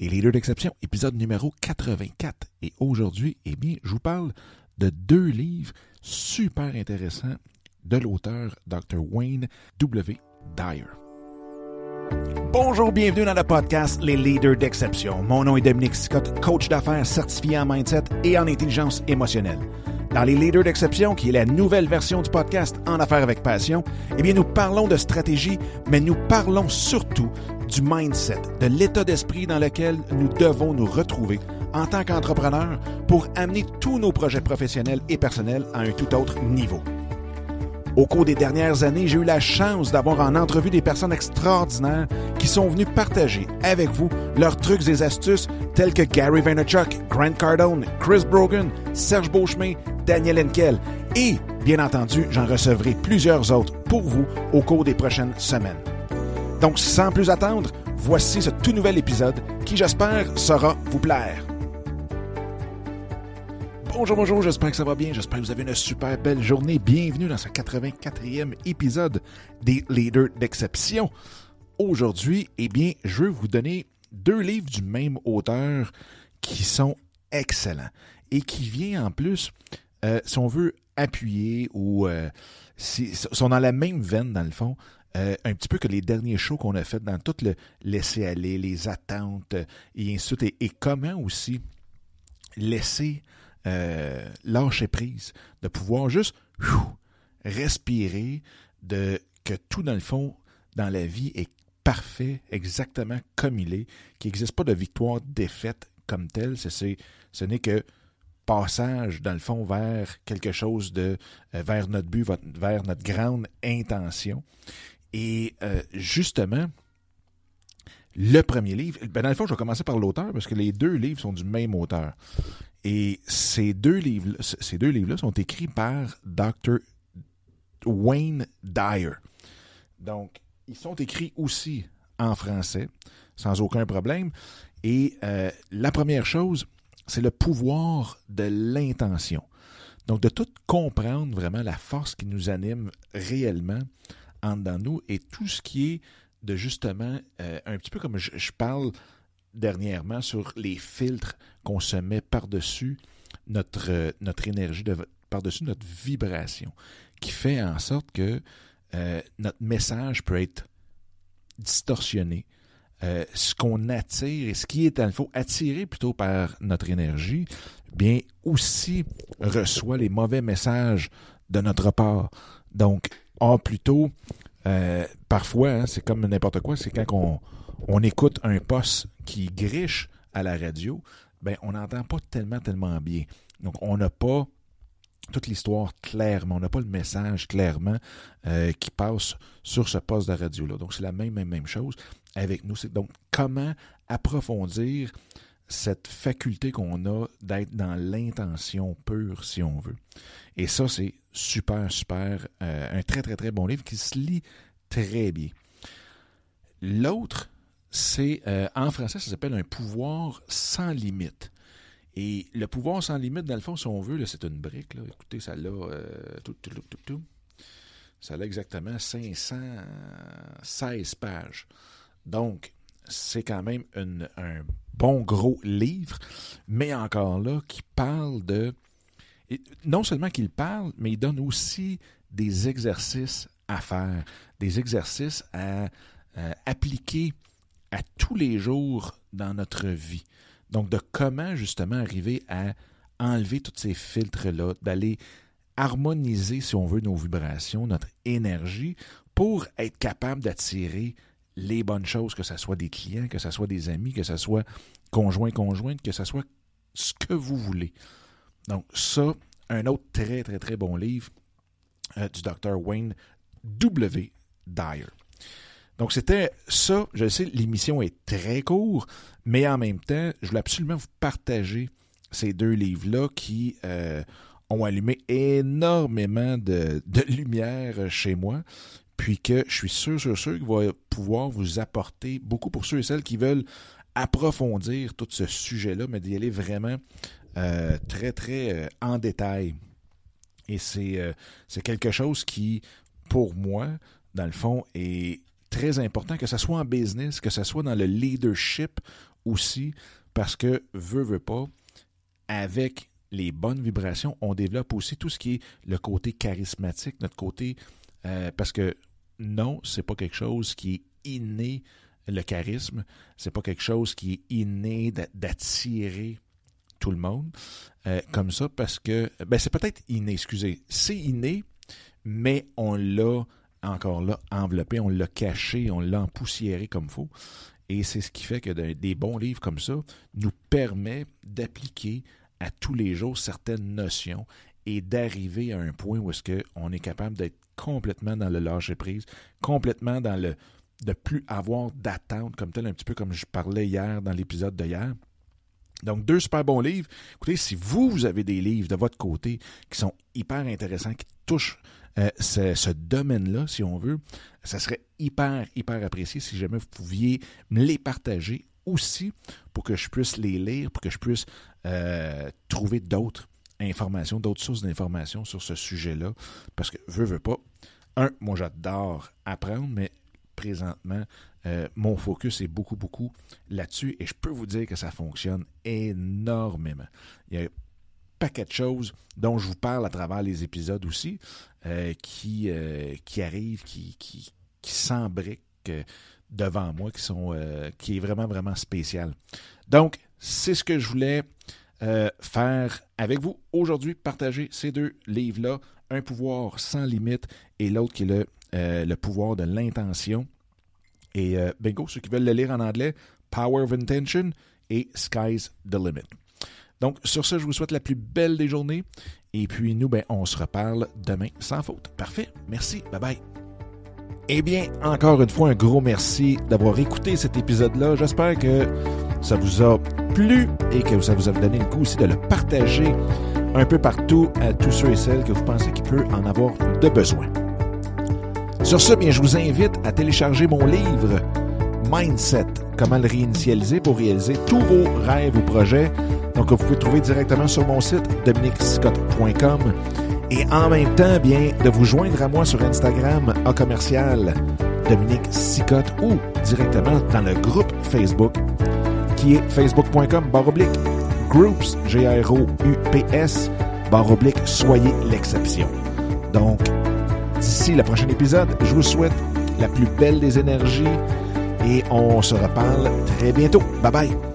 Les leaders d'exception, épisode numéro 84. Et aujourd'hui, eh bien, je vous parle de deux livres super intéressants de l'auteur Dr. Wayne W. Dyer. Bonjour, bienvenue dans le podcast Les leaders d'exception. Mon nom est Dominique Scott, coach d'affaires certifié en mindset et en intelligence émotionnelle. Dans les leaders d'exception, qui est la nouvelle version du podcast En affaires avec passion, eh bien, nous parlons de stratégie, mais nous parlons surtout du mindset, de l'état d'esprit dans lequel nous devons nous retrouver en tant qu'entrepreneurs pour amener tous nos projets professionnels et personnels à un tout autre niveau. Au cours des dernières années, j'ai eu la chance d'avoir en entrevue des personnes extraordinaires qui sont venues partager avec vous leurs trucs et astuces tels que Gary Vaynerchuk, Grant Cardone, Chris Brogan, Serge Beauchemin, Daniel Henkel et, bien entendu, j'en recevrai plusieurs autres pour vous au cours des prochaines semaines. Donc, sans plus attendre, voici ce tout nouvel épisode qui, j'espère, saura vous plaire. Bonjour, bonjour, j'espère que ça va bien. J'espère que vous avez une super belle journée. Bienvenue dans ce 84e épisode des Leaders d'exception. Aujourd'hui, eh bien, je veux vous donner deux livres du même auteur qui sont excellents et qui vient en plus, euh, si on veut appuyer ou euh, si, sont dans la même veine dans le fond, euh, un petit peu que les derniers shows qu'on a fait dans tout le laisser aller, les attentes et ainsi de suite, et, comment aussi laisser euh, lâcher prise, de pouvoir juste respirer, de que tout dans le fond dans la vie est parfait, exactement comme il est, qu'il n'existe pas de victoire, défaite comme telle. Ce n'est que passage dans le fond vers quelque chose de euh, vers notre but, vers notre grande intention. Et euh, justement, le premier livre, ben dans le fond, je vais commencer par l'auteur parce que les deux livres sont du même auteur. Et ces deux livres, ces deux livres-là sont écrits par Dr. Wayne Dyer. Donc, ils sont écrits aussi en français, sans aucun problème. Et euh, la première chose, c'est le pouvoir de l'intention. Donc, de tout comprendre vraiment la force qui nous anime réellement en dedans nous et tout ce qui est de justement, euh, un petit peu comme je, parle dernièrement sur les filtres qu'on se met par-dessus notre, euh, notre énergie, de, par-dessus notre vibration, qui fait en sorte que euh, notre message peut être distorsionné. Ce qu'on attire et ce qui est, il faut attiré plutôt par notre énergie, bien aussi reçoit les mauvais messages de notre part. Donc, en plutôt, euh, parfois, hein, c'est comme n'importe quoi, c'est quand on, écoute un poste qui griche à la radio, ben on n'entend pas tellement, tellement bien. Donc, on n'a pas toute l'histoire clairement, on n'a pas le message clairement euh, qui passe sur ce poste de radio-là. Donc, c'est la même, même, même chose avec nous. Donc comment approfondir cette faculté qu'on a d'être dans l'intention pure, si on veut. Et ça, c'est super, super, euh, un très, très, très bon livre qui se lit très bien. L'autre, c'est euh, en français, ça s'appelle un pouvoir sans limite. Et le pouvoir sans limite, dans le fond, si on veut, c'est une brique. Là. Écoutez, ça l'a euh, tout, tout, tout, tout, ça a exactement 516 pages. Donc, c'est quand même un bon gros livre, mais encore là, qui parle de... Non seulement qu'il parle, mais il donne aussi des exercices à faire, des exercices à, appliquer à tous les jours dans notre vie. Donc, de comment justement arriver à enlever tous ces filtres-là, d'aller harmoniser, si on veut, nos vibrations, notre énergie, pour être capable d'attirer les bonnes choses, que ce soit des clients, que ce soit des amis, que ce soit conjoint, conjointe, que ce soit ce que vous voulez. Donc, ça, un autre très, très, très bon livre euh, du docteur Wayne W. Dyer. Donc, c'était ça. Je sais, l'émission est très courte, mais en même temps, je voulais absolument vous partager ces deux livres-là qui euh, ont allumé énormément de, de, lumière chez moi, puis que je suis sûr, sûr, sûr qu'il va pouvoir vous apporter beaucoup pour ceux et celles qui veulent approfondir tout ce sujet-là, mais d'y aller vraiment euh, très, très euh, en détail. Et c'est euh, quelque chose qui, pour moi, dans le fond, est très important, que ce soit en business, que ce soit dans le leadership aussi, parce que, veut, veut pas, avec les bonnes vibrations, on développe aussi tout ce qui est le côté charismatique, notre côté, parce que non, c'est pas quelque chose qui est inné, le charisme, c'est pas quelque chose qui est inné d'attirer tout le monde euh, comme ça, parce que, ben c'est peut-être inné, excusez, c'est inné, mais on l'a encore là enveloppé, on l'a caché, on l'a empoussiéré comme faut. Et c'est ce qui fait que des bons livres comme ça nous permet d'appliquer à tous les jours certaines notions et d'arriver à un point où est-ce qu'on est capable d'être complètement dans le lâcher prise, complètement dans le de plus avoir d'attente comme tel, un petit peu comme je parlais hier dans l'épisode d'hier. Donc, deux super bons livres. Écoutez, si vous, vous avez des livres de votre côté qui sont hyper intéressants, qui touchent euh, ce, domaine-là, si on veut, ça serait hyper, hyper apprécié si jamais vous pouviez me les partager aussi pour que je puisse les lire, pour que je puisse euh, trouver d'autres informations, d'autres sources d'informations sur ce sujet-là. Parce que, veux, veux pas, un, moi j'adore apprendre, mais présentement, euh, mon focus est beaucoup, beaucoup là-dessus et je peux vous dire que ça fonctionne énormément. Il y a paquet de choses dont je vous parle à travers les épisodes aussi euh, qui, euh, qui arrivent, qui, qui, qui s'embriquent devant moi, qui, sont, qui est vraiment, vraiment spécial. Donc, c'est ce que je voulais faire avec vous aujourd'hui, partager ces deux livres-là, Un pouvoir sans limite et l'autre qui est le euh, le pouvoir de l'intention. Et euh, bingo, ceux qui veulent le lire en anglais, Power of Intention et Sky's the Limit. Donc, sur ce, je vous souhaite la plus belle des journées. Et puis, nous, ben, on se reparle demain sans faute. Parfait. Merci. Bye bye. Eh bien, encore une fois, un gros merci d'avoir écouté cet épisode-là. J'espère que ça vous a plu et que ça vous a donné le coup aussi de le partager un peu partout à tous ceux et celles que vous pensez qu'il peut en avoir de besoin. Sur ce, bien, je vous invite à télécharger mon livre Mindset, comment le réinitialiser pour réaliser tous vos rêves ou projets. Donc, vous pouvez trouver directement sur mon site dominicscott.com et en même temps, bien, de vous joindre à moi sur Instagram à commercial Dominique Sicotte ou directement dans le groupe Facebook qui est facebook.com baroblique groups, G-R-O-U-P-S, baroblique, soyez l'exception. Donc, D'ici le prochain épisode, je vous souhaite la plus belle des énergies et on se reparle très bientôt. Bye bye!